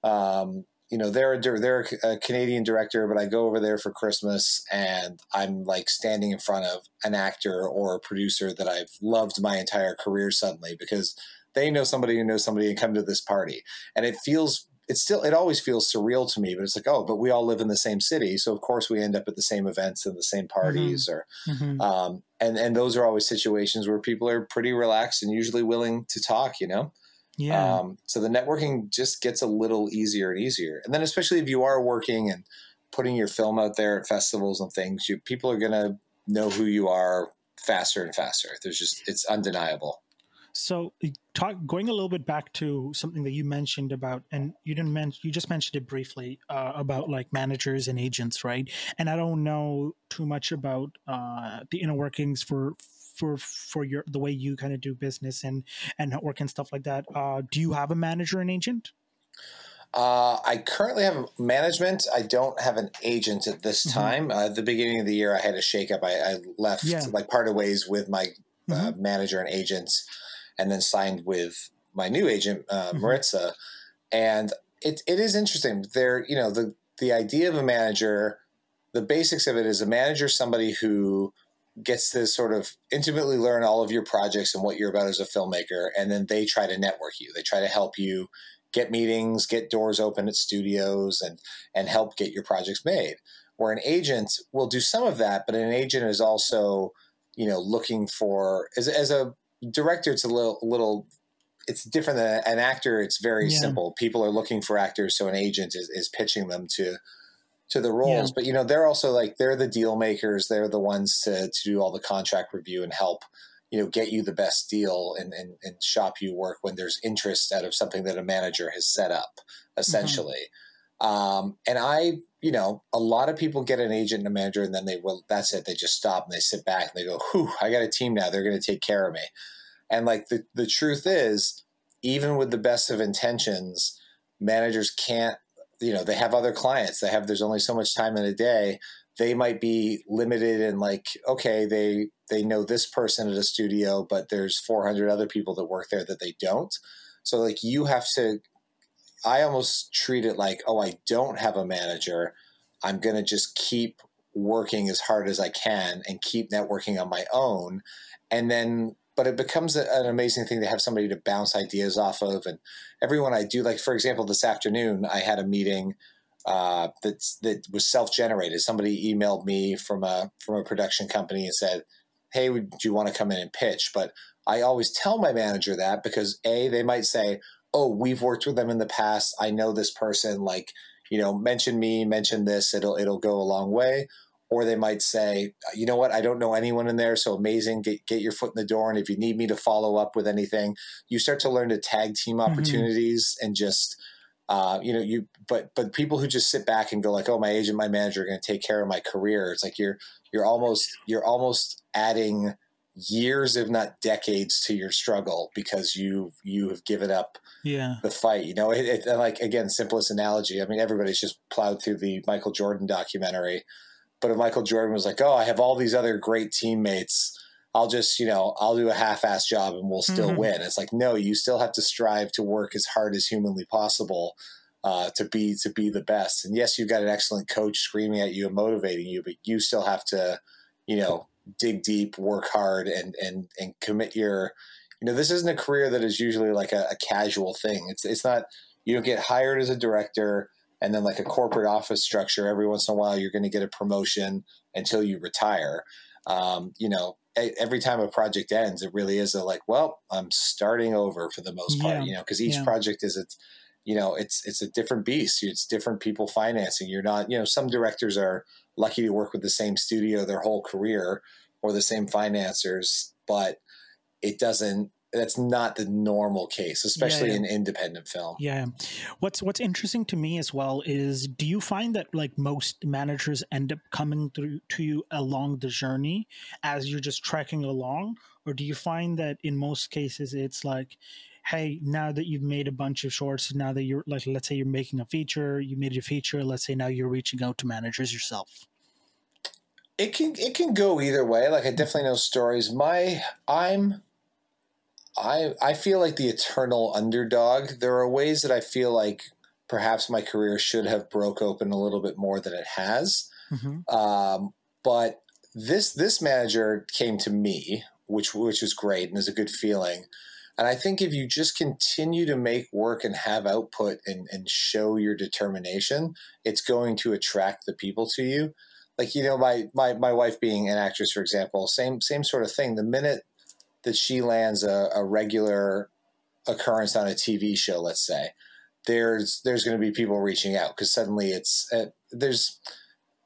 um, you know they're a, they're a Canadian director, but I go over there for Christmas and I'm like standing in front of an actor or a producer that I've loved my entire career suddenly because they know somebody who knows somebody and come to this party, and it feels it still it always feels surreal to me, but it's like oh, but we all live in the same city, so of course we end up at the same events and the same parties or Mhm. um, and and those are always situations where people are pretty relaxed and usually willing to talk you know Yeah. Um, so the networking just gets a little easier and easier. And then, especially if you are working and putting your film out there at festivals and things, you, people are going to know who you are faster and faster. There's just, it's undeniable. So, talk, going a little bit back to something that you mentioned about, and you didn't mention, you just mentioned it briefly uh, about like managers and agents, right? And I don't know too much about uh, the inner workings for for for your the way you kind of do business and and network and stuff like that. Uh, do you have a manager and agent? Uh, I currently have management. I don't have an agent at this Mm-hmm. time. Uh, at the beginning of the year, I had a shakeup. I, I left, Yeah. like, parted ways with my uh, Mhm. manager and agents, and then signed with my new agent, uh, Mhm. Maritza. And it it is interesting. There, you know, the the idea of a manager, the basics of it is a manager is somebody who gets to sort of intimately learn all of your projects and what you're about as a filmmaker, and then they try to network you. They try to help you get meetings, get doors open at studios, and and help get your projects made. Where an agent will do some of that, but an agent is also, you know, looking for as as a director, it's a little little. It's different than an actor. It's very Yeah. simple. People are looking for actors, so an agent is, is pitching them to to the roles. Yeah. But you know, they're also like they're the deal makers. They're the ones to to do all the contract review and help you know get you the best deal and, and, and shop you work when there's interest out of something that a manager has set up essentially um, and i you know a lot of people get an agent and a manager and then they will that's it they just stop and they sit back and they go whew i got a team now they're going to take care of me and like the, the truth is even with the best of intentions managers can't you know they have other clients they have there's only so much time in a day they might be limited in like okay they they know this person at a studio but there's 400 other people that work there that they don't. So like you have to i almost treat it like oh i don't have a manager. I'm going to just keep working as hard as i can and keep networking on my own. And then but it becomes a, an amazing thing to have somebody to bounce ideas off of and everyone i do like for example this afternoon i had a meeting uh, that's that was self-generated. Somebody emailed me from a from a production company and said, "Hey, would do you want to come in and pitch?" But I always tell my manager that because a they might say, "Oh, we've worked with them in the past. I know this person. Like, you know, mention me, mention this. It'll it'll go a long way." Or they might say, "You know what? I don't know anyone in there, so amazing. Get get your foot in the door, and if you need me to follow up with anything, you start to learn to tag team opportunities and just." uh, you know, you but but people who just sit back and go like, oh, my agent, my manager are going to take care of my career. It's like you're you're almost you're almost adding years, if not decades, to your struggle because you you have given up Yeah. the fight. You know, it, it, and like again, simplest analogy. I mean, everybody's just plowed through the Michael Jordan documentary, but if Michael Jordan was like, oh, I have all these other great teammates. I'll just, you know, I'll do a half-ass job and we'll still Mhm. win. It's like, no, you still have to strive to work as hard as humanly possible uh, to be to be the best. And yes, you've got an excellent coach screaming at you and motivating you, but you still have to, you know, dig deep, work hard, and and and commit your. You know, this isn't a career that is usually like a, a casual thing. It's it's not. You don't get hired as a director and then like a corporate office structure. Every once in a while, you're going to get a promotion until you retire. Um, you know, every time a project ends, it really is a like, well, I'm starting over for the most part. Yeah. You know, because each Yeah. project is its you know it's it's a different beast it's different people financing you're not you know some directors are lucky to work with the same studio their whole career or the same financiers but it doesn't that's not the normal case especially yeah. in independent film. Yeah. What's what's interesting to me as well is do you find that like most managers end up coming through to you along the journey as you're just trekking along? Or do you find that in most cases it's like hey now that you've made a bunch of shorts now that you're like let's say you're making a feature you made a feature let's say now you're reaching out to managers yourself. It can it can go either way. Like i definitely know stories. My i'm i i feel like the eternal underdog there are ways that i feel like perhaps my career should have broke open a little bit more than it has mm-hmm. Um, but this this manager came to me, which which was great and is a good feeling. And I think if you just continue to make work and have output and, and show your determination, it's going to attract the people to you. Like you know, my my my wife being an actress, for example, same same sort of thing. The minute that she lands a, a regular occurrence on a TV show, let's say, there's there's going to be people reaching out because suddenly it's uh, there's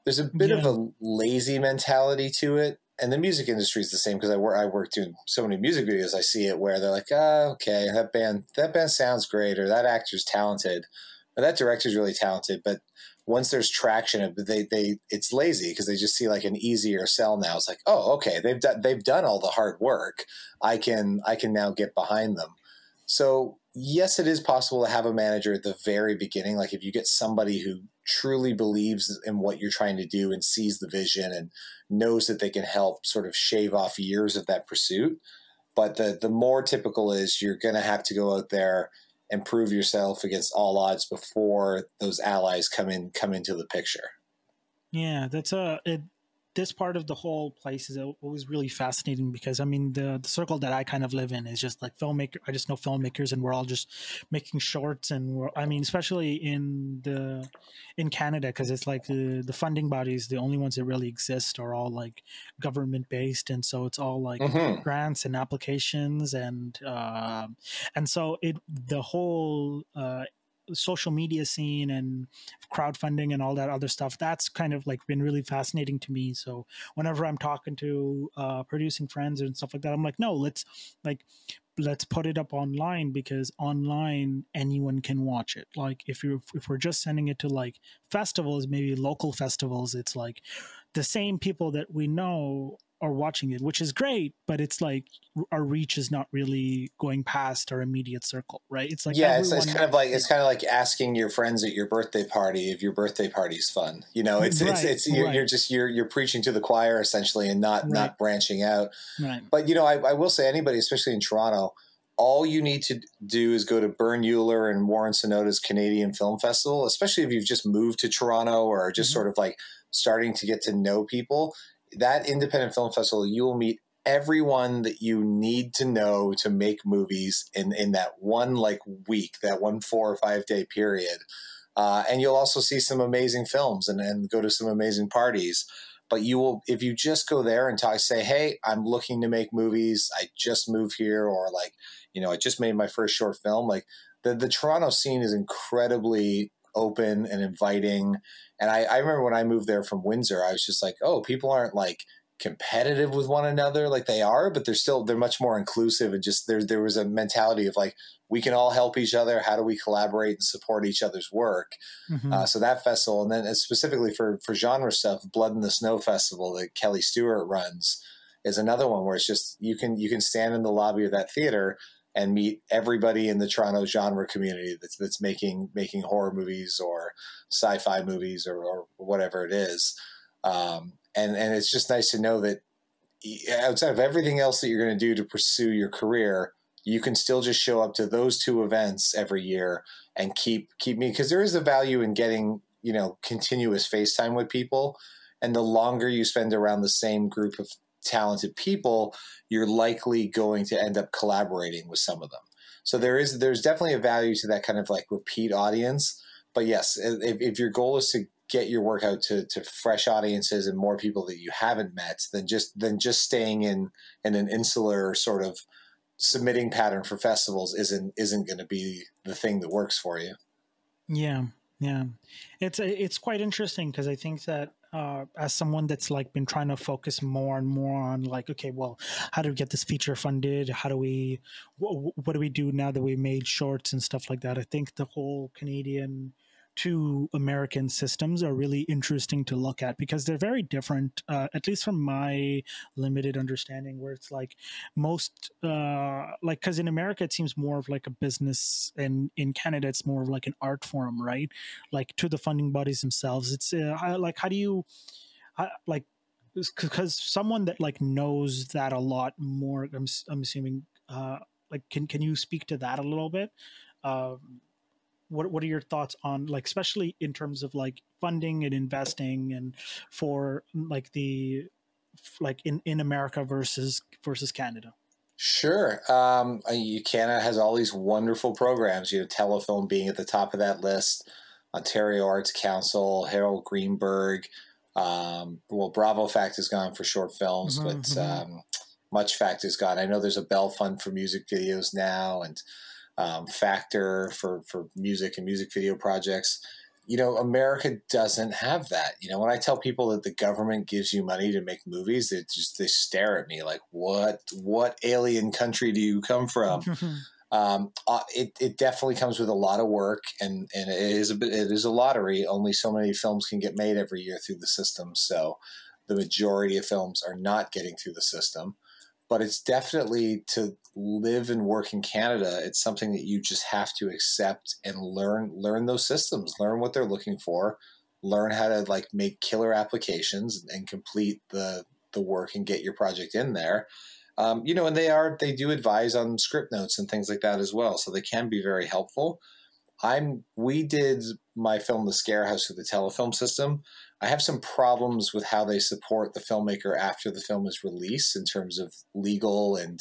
there's a bit yeah. of a lazy mentality to it and the music industry is the same because I work I work doing so many music videos. I see it where they're like, oh, okay, that band that band sounds great, or that actor's talented, or that director's really talented. But once there's traction, they they it's lazy because they just see like an easier sell now. It's like, oh, okay, they've done they've done all the hard work. I can I can now get behind them. So yes, it is possible to have a manager at the very beginning. Like if you get somebody who truly believes in what you're trying to do and sees the vision and knows that they can help sort of shave off years of that pursuit. But the the more typical is you're going to have to go out there and prove yourself against all odds before those allies come in come into the picture. Yeah, that's a it, this part of the whole place is always really fascinating because I mean the the circle that I kind of live in is just like filmmaker. I just know filmmakers, and we're all just making shorts, and we're I mean especially in the in Canada because it's like the the funding bodies, the only ones that really exist are all like government based, and so it's all like mm-hmm. grants and applications, and uh, and so it the whole uh, social media scene and crowdfunding and all that other stuff that's kind of like been really fascinating to me. So whenever i'm talking to uh, producing friends and stuff like that i'm like no let's like let's put it up online because online anyone can watch it. Like if you if we're just sending it to like festivals maybe local festivals it's like the same people that we know are watching it, which is great, but it's like our reach is not really going past our immediate circle, right? It's like yeah, it's, it's kind of like it's kind of like asking your friends at your birthday party if your birthday party's fun. You know, it's right, it's it's you're, right. you're, just you're you're preaching to the choir essentially and not right. not branching out. Right. But you know, I, I will say anybody, especially in Toronto, all you need to do is go to Bern Euler and Warren Sonoda's Canadian Film Festival, especially if you've just moved to Toronto or just mm-hmm. sort of like starting to get to know people that independent film festival, you will meet everyone that you need to know to make movies in in that one like week, that one four or five day period. Uh, and you'll also see some amazing films and, and go to some amazing parties. But you will, if you just go there and talk, say, "Hey, I'm looking to make movies. I just moved here," or like, you know, I just made my first short film. Like the the Toronto scene is incredibly open and inviting. And I, I remember when I moved there from Windsor, I was just like, oh, people aren't like competitive with one another like they are, but they're still they're much more inclusive and just there there was a mentality of like we can all help each other. How do we collaborate and support each other's work? Mm-hmm. Uh, so that festival, and then specifically for for genre stuff, Blood in the Snow Festival that Kelly Stewart runs is another one where it's just you can you can stand in the lobby of that theater and meet everybody in the Toronto genre community that's that's making making horror movies or sci-fi movies or, or whatever it is. Um, and and it's just nice to know that outside of everything else that you're going to do to pursue your career, you can still just show up to those two events every year and keep keep me because there is a value in getting you know continuous FaceTime with people, and the longer you spend around the same group of talented people, you're likely going to end up collaborating with some of them. So there is there's definitely a value to that kind of like repeat audience. But yes, if, if your goal is to get your work out to, to fresh audiences and more people that you haven't met than just than just staying in in an insular sort of submitting pattern for festivals isn't isn't going to be the thing that works for you. Yeah, yeah, it's it's quite interesting because I think that uh, as someone that's like been trying to focus more and more on like okay well how do we get this feature funded? How do we wh- what do we do now that we made shorts and stuff like that? I think the whole canadian two American systems are really interesting to look at because they're very different, uh, at least from my limited understanding, where it's like most, uh, like, because in America it seems more of like a business, and in Canada it's more of like an art form, right? Like to the funding bodies themselves. It's uh, like, how do you, like, because someone that like knows that a lot more, I'm, I'm assuming, uh, like, can, can you speak to that a little bit? Um, what what are your thoughts on like especially in terms of like funding and investing and for like the like in in America versus versus Canada? Sure. Um, Canada has all these wonderful programs. You know, Telefilm being at the top of that list, Ontario Arts Council, Harold Greenberg. Um, well, Bravo Fact is gone for short films, mm-hmm, but mm-hmm. Um, Much Fact is gone. I know there's a Bell Fund for music videos now, and um, Factor for for music and music video projects. You know, America doesn't have that. You know, when I tell people that the government gives you money to make movies, they just they stare at me like, "What? What alien country do you come from?" um, uh, it, it definitely comes with a lot of work and, and it is a bit, it is a lottery. Only so many films can get made every year through the system. So the majority of films are not getting through the system, but it's definitely to live and work in Canada. It's something that you just have to accept and learn, learn those systems, learn what they're looking for, learn how to like make killer applications and complete the, the work and get your project in there um, you know, and they are they do advise on script notes and things like that as well, so they can be very helpful. I'm we did my film The Scare House through the telefilm system. I have some problems with how they support the filmmaker after the film is released in terms of legal and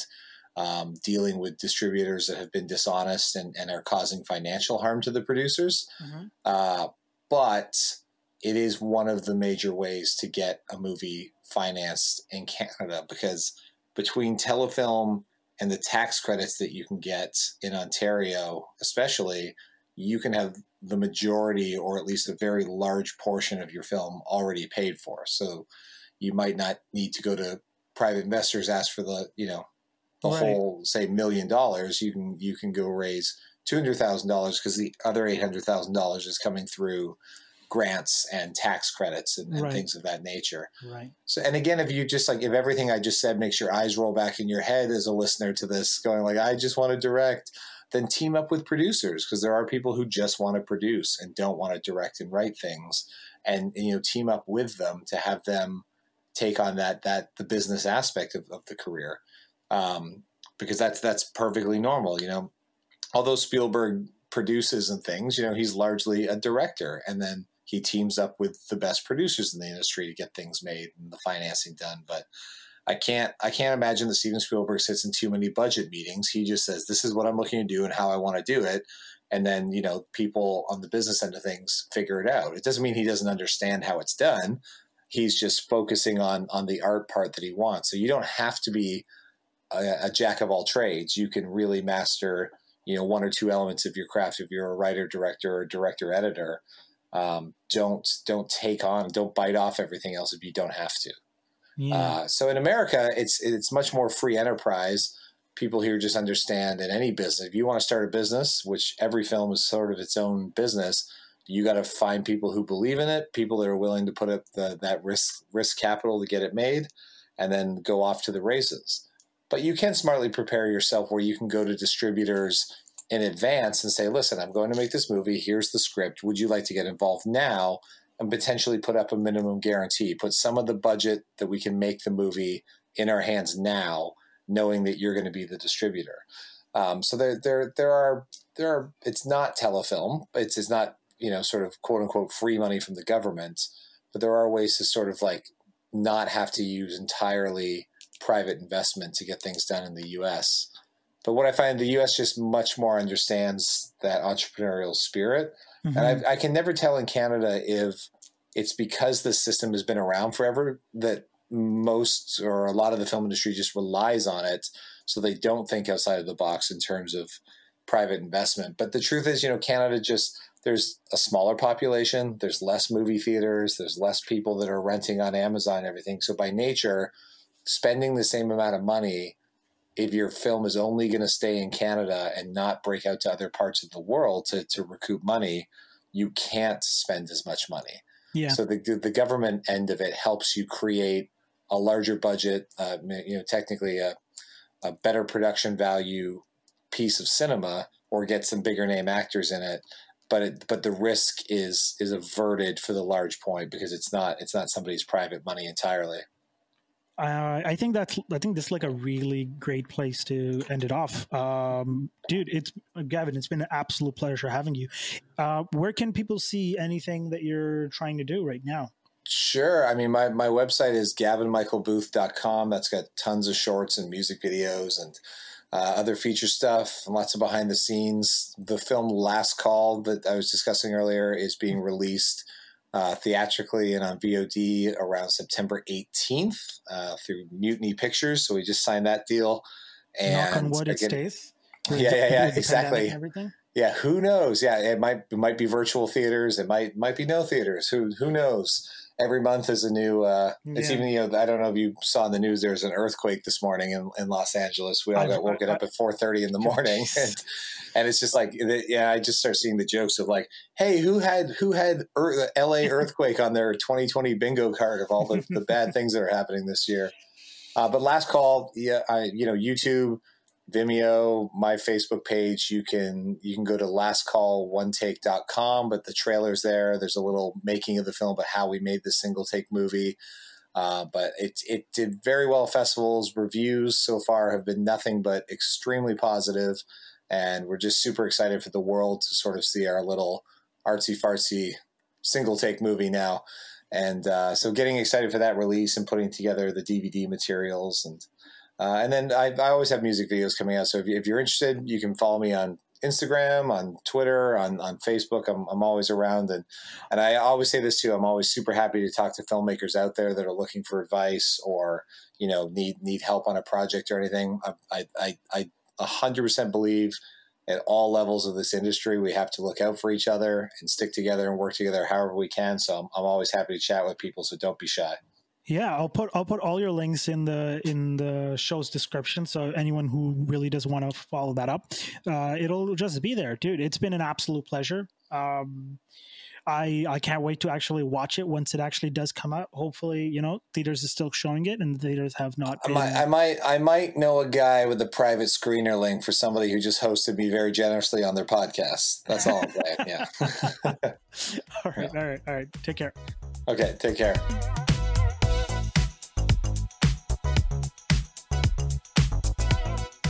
um, dealing with distributors that have been dishonest and, and are causing financial harm to the producers. Mm-hmm. Uh, but it is one of the major ways to get a movie financed in Canada because between telefilm and the tax credits that you can get in Ontario, especially, you can have the majority or at least a very large portion of your film already paid for. So you might not need to go to private investors ask for the, you know, the right. whole say million dollars. You can you can go raise two hundred thousand dollars because the other eight hundred thousand dollars is coming through grants and tax credits and, and right. things of that nature. Right. So, and again, if you just like, if everything I just said makes your eyes roll back in your head as a listener to this, going like, I just want to direct, then team up with producers because there are people who just want to produce and don't want to direct and write things, and, and you know, team up with them to have them take on that that the business aspect of, of the career, um, because that's that's perfectly normal. You know, although Spielberg produces and things, you know, he's largely a director, and then he teams up with the best producers in the industry to get things made and the financing done. But I can't I can't imagine that Steven Spielberg sits in too many budget meetings. He just says, This is what I'm looking to do and how I want to do it. And then, you know, people on the business end of things figure it out. It doesn't mean he doesn't understand how it's done. He's just focusing on on the art part that he wants. So you don't have to be a, a jack of all trades. You can really master, you know, one or two elements of your craft if you're a writer, director, or director editor um, don't don't take on, don't bite off everything else if you don't have to. Yeah. Uh, so in America, it's it's much more free enterprise. People here just understand in any business. If you want to start a business, which every film is sort of its own business, you got to find people who believe in it, people that are willing to put up the, that risk risk capital to get it made, and then go off to the races. But you can smartly prepare yourself where you can go to distributors in advance and say, listen, I'm going to make this movie. Here's the script. Would you like to get involved now? And potentially put up a minimum guarantee, put some of the budget that we can make the movie in our hands now, knowing that you're going to be the distributor. Um, so there, there, there are, there are. It's not telefilm. It's, it's not, you know, sort of quote unquote free money from the government, but there are ways to sort of like not have to use entirely private investment to get things done in the U.S. But what I find the U.S. just much more understands that entrepreneurial spirit, mm-hmm. and I, I can never tell in Canada if it's because the system has been around forever that most or a lot of the film industry just relies on it, so they don't think outside of the box in terms of private investment. But the truth is, you know, Canada just there's a smaller population, there's less movie theaters, there's less people that are renting on Amazon and everything. So by nature, spending the same amount of money if your film is only going to stay in Canada and not break out to other parts of the world to, to recoup money, you can't spend as much money. Yeah. So the, the government end of it helps you create a larger budget, uh, you know, technically a, a better production value piece of cinema or get some bigger name actors in it. But it, but the risk is is averted for the large point because it's not it's not somebody's private money entirely. Uh, I think that's I think this is like a really great place to end it off, um, dude. It's Gavin. It's been an absolute pleasure having you. Uh, where can people see anything that you're trying to do right now? Sure. I mean, my, my website is gavinmichaelbooth.com. That's got tons of shorts and music videos and uh, other feature stuff, and lots of behind the scenes. The film Last Call that I was discussing earlier is being released uh, theatrically and on VOD around September 18th uh, through Mutiny Pictures. So we just signed that deal. And Knock on wood, again, it stays. Yeah, yeah, yeah, exactly. Everything. Yeah, who knows? Yeah, it might it might be virtual theaters. It might might be no theaters. Who who knows? Every month is a new. Uh, it's even you know I don't know if you saw in the news. There's an earthquake this morning in, in Los Angeles. We all got woken up at four thirty in the morning, and, and, it's just like yeah. I just start seeing the jokes of like, hey, who had who had L.A. earthquake on their 2020 bingo card of all the, the bad things that are happening this year. Uh, but last call, yeah, I you know YouTube Vimeo, my Facebook page. You can you can go to lastcallonetake.com, but the trailer's there. There's a little making of the film, but how we made the single take movie. Uh, but it it did very well festivals. Reviews so far have been nothing but extremely positive, and we're just super excited for the world to sort of see our little artsy fartsy single take movie now. And uh, so, getting excited for that release and putting together the DVD materials and uh, and then I, I, always have music videos coming out. So if, you, you're interested, you can follow me on Instagram, on Twitter, on, on Facebook. I'm, I'm always around. And, and I always say this too. I'm always super happy to talk to filmmakers out there that are looking for advice or, you know, need, need help on a project or anything. I, I, I, I 100% believe at all levels of this industry, we have to look out for each other and stick together and work together however we can. So I'm, I'm always happy to chat with people. So don't be shy. Yeah, I'll put I'll put all your links in the in the show's description. So anyone who really does want to follow that up, uh, it'll just be there, dude. It's been an absolute pleasure. Um, I I can't wait to actually watch it once it actually does come out. Hopefully, you know, theaters is still showing it, and theaters have not. Been... I might, I might I might know a guy with a private screener link for somebody who just hosted me very generously on their podcast. That's all I'm saying. Yeah. all right, yeah. all right, all right. Take care. Okay, take care.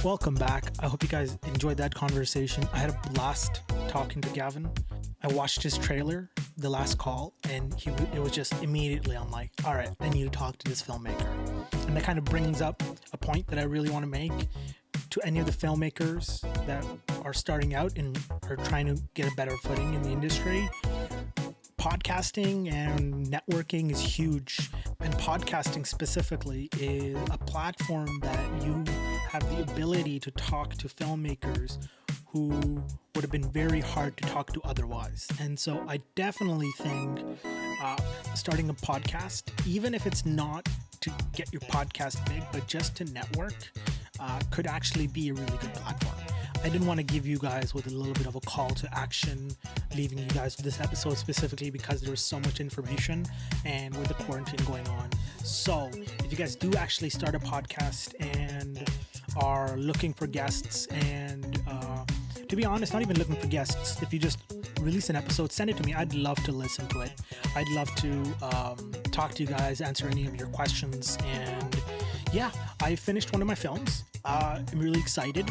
Welcome back. I hope you guys enjoyed that conversation. I had a blast talking to Gavin. I watched his trailer, The Last Call, and he it was just immediately I'm like, all right, I need to talk to this filmmaker. And that kind of brings up a point that I really want to make to any of the filmmakers that are starting out and are trying to get a better footing in the industry. Podcasting and networking is huge, and podcasting specifically is a platform that you have the ability to talk to filmmakers who would have been very hard to talk to otherwise. And so I definitely think uh, starting a podcast, even if it's not to get your podcast big, but just to network, uh, could actually be a really good platform. I didn't want to give you guys with a little bit of a call to action, leaving you guys with this episode specifically because there was so much information and with the quarantine going on. So, if you guys do actually start a podcast and are looking for guests and uh, to be honest not even looking for guests. If you just release an episode send it to me. I'd love to listen to it. I'd love to um, talk to you guys answer any of your questions and yeah i finished one of my films uh, i'm really excited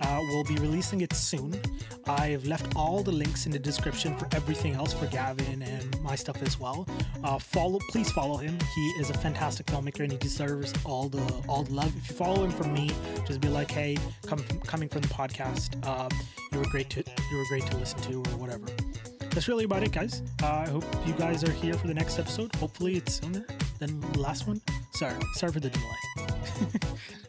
uh, we'll be releasing it soon. I've left all the links in the description for everything else for Gavin and my stuff as well. Uh, follow, please follow him. He is a fantastic filmmaker and he deserves all the all the love. If you follow him from me, just be like, hey, come, coming from the podcast, uh, you were great to you were great to listen to or whatever. That's really about it, guys. Uh, I hope you guys are here for the next episode. Hopefully, it's sooner than the last one. Sorry, sorry for the delay.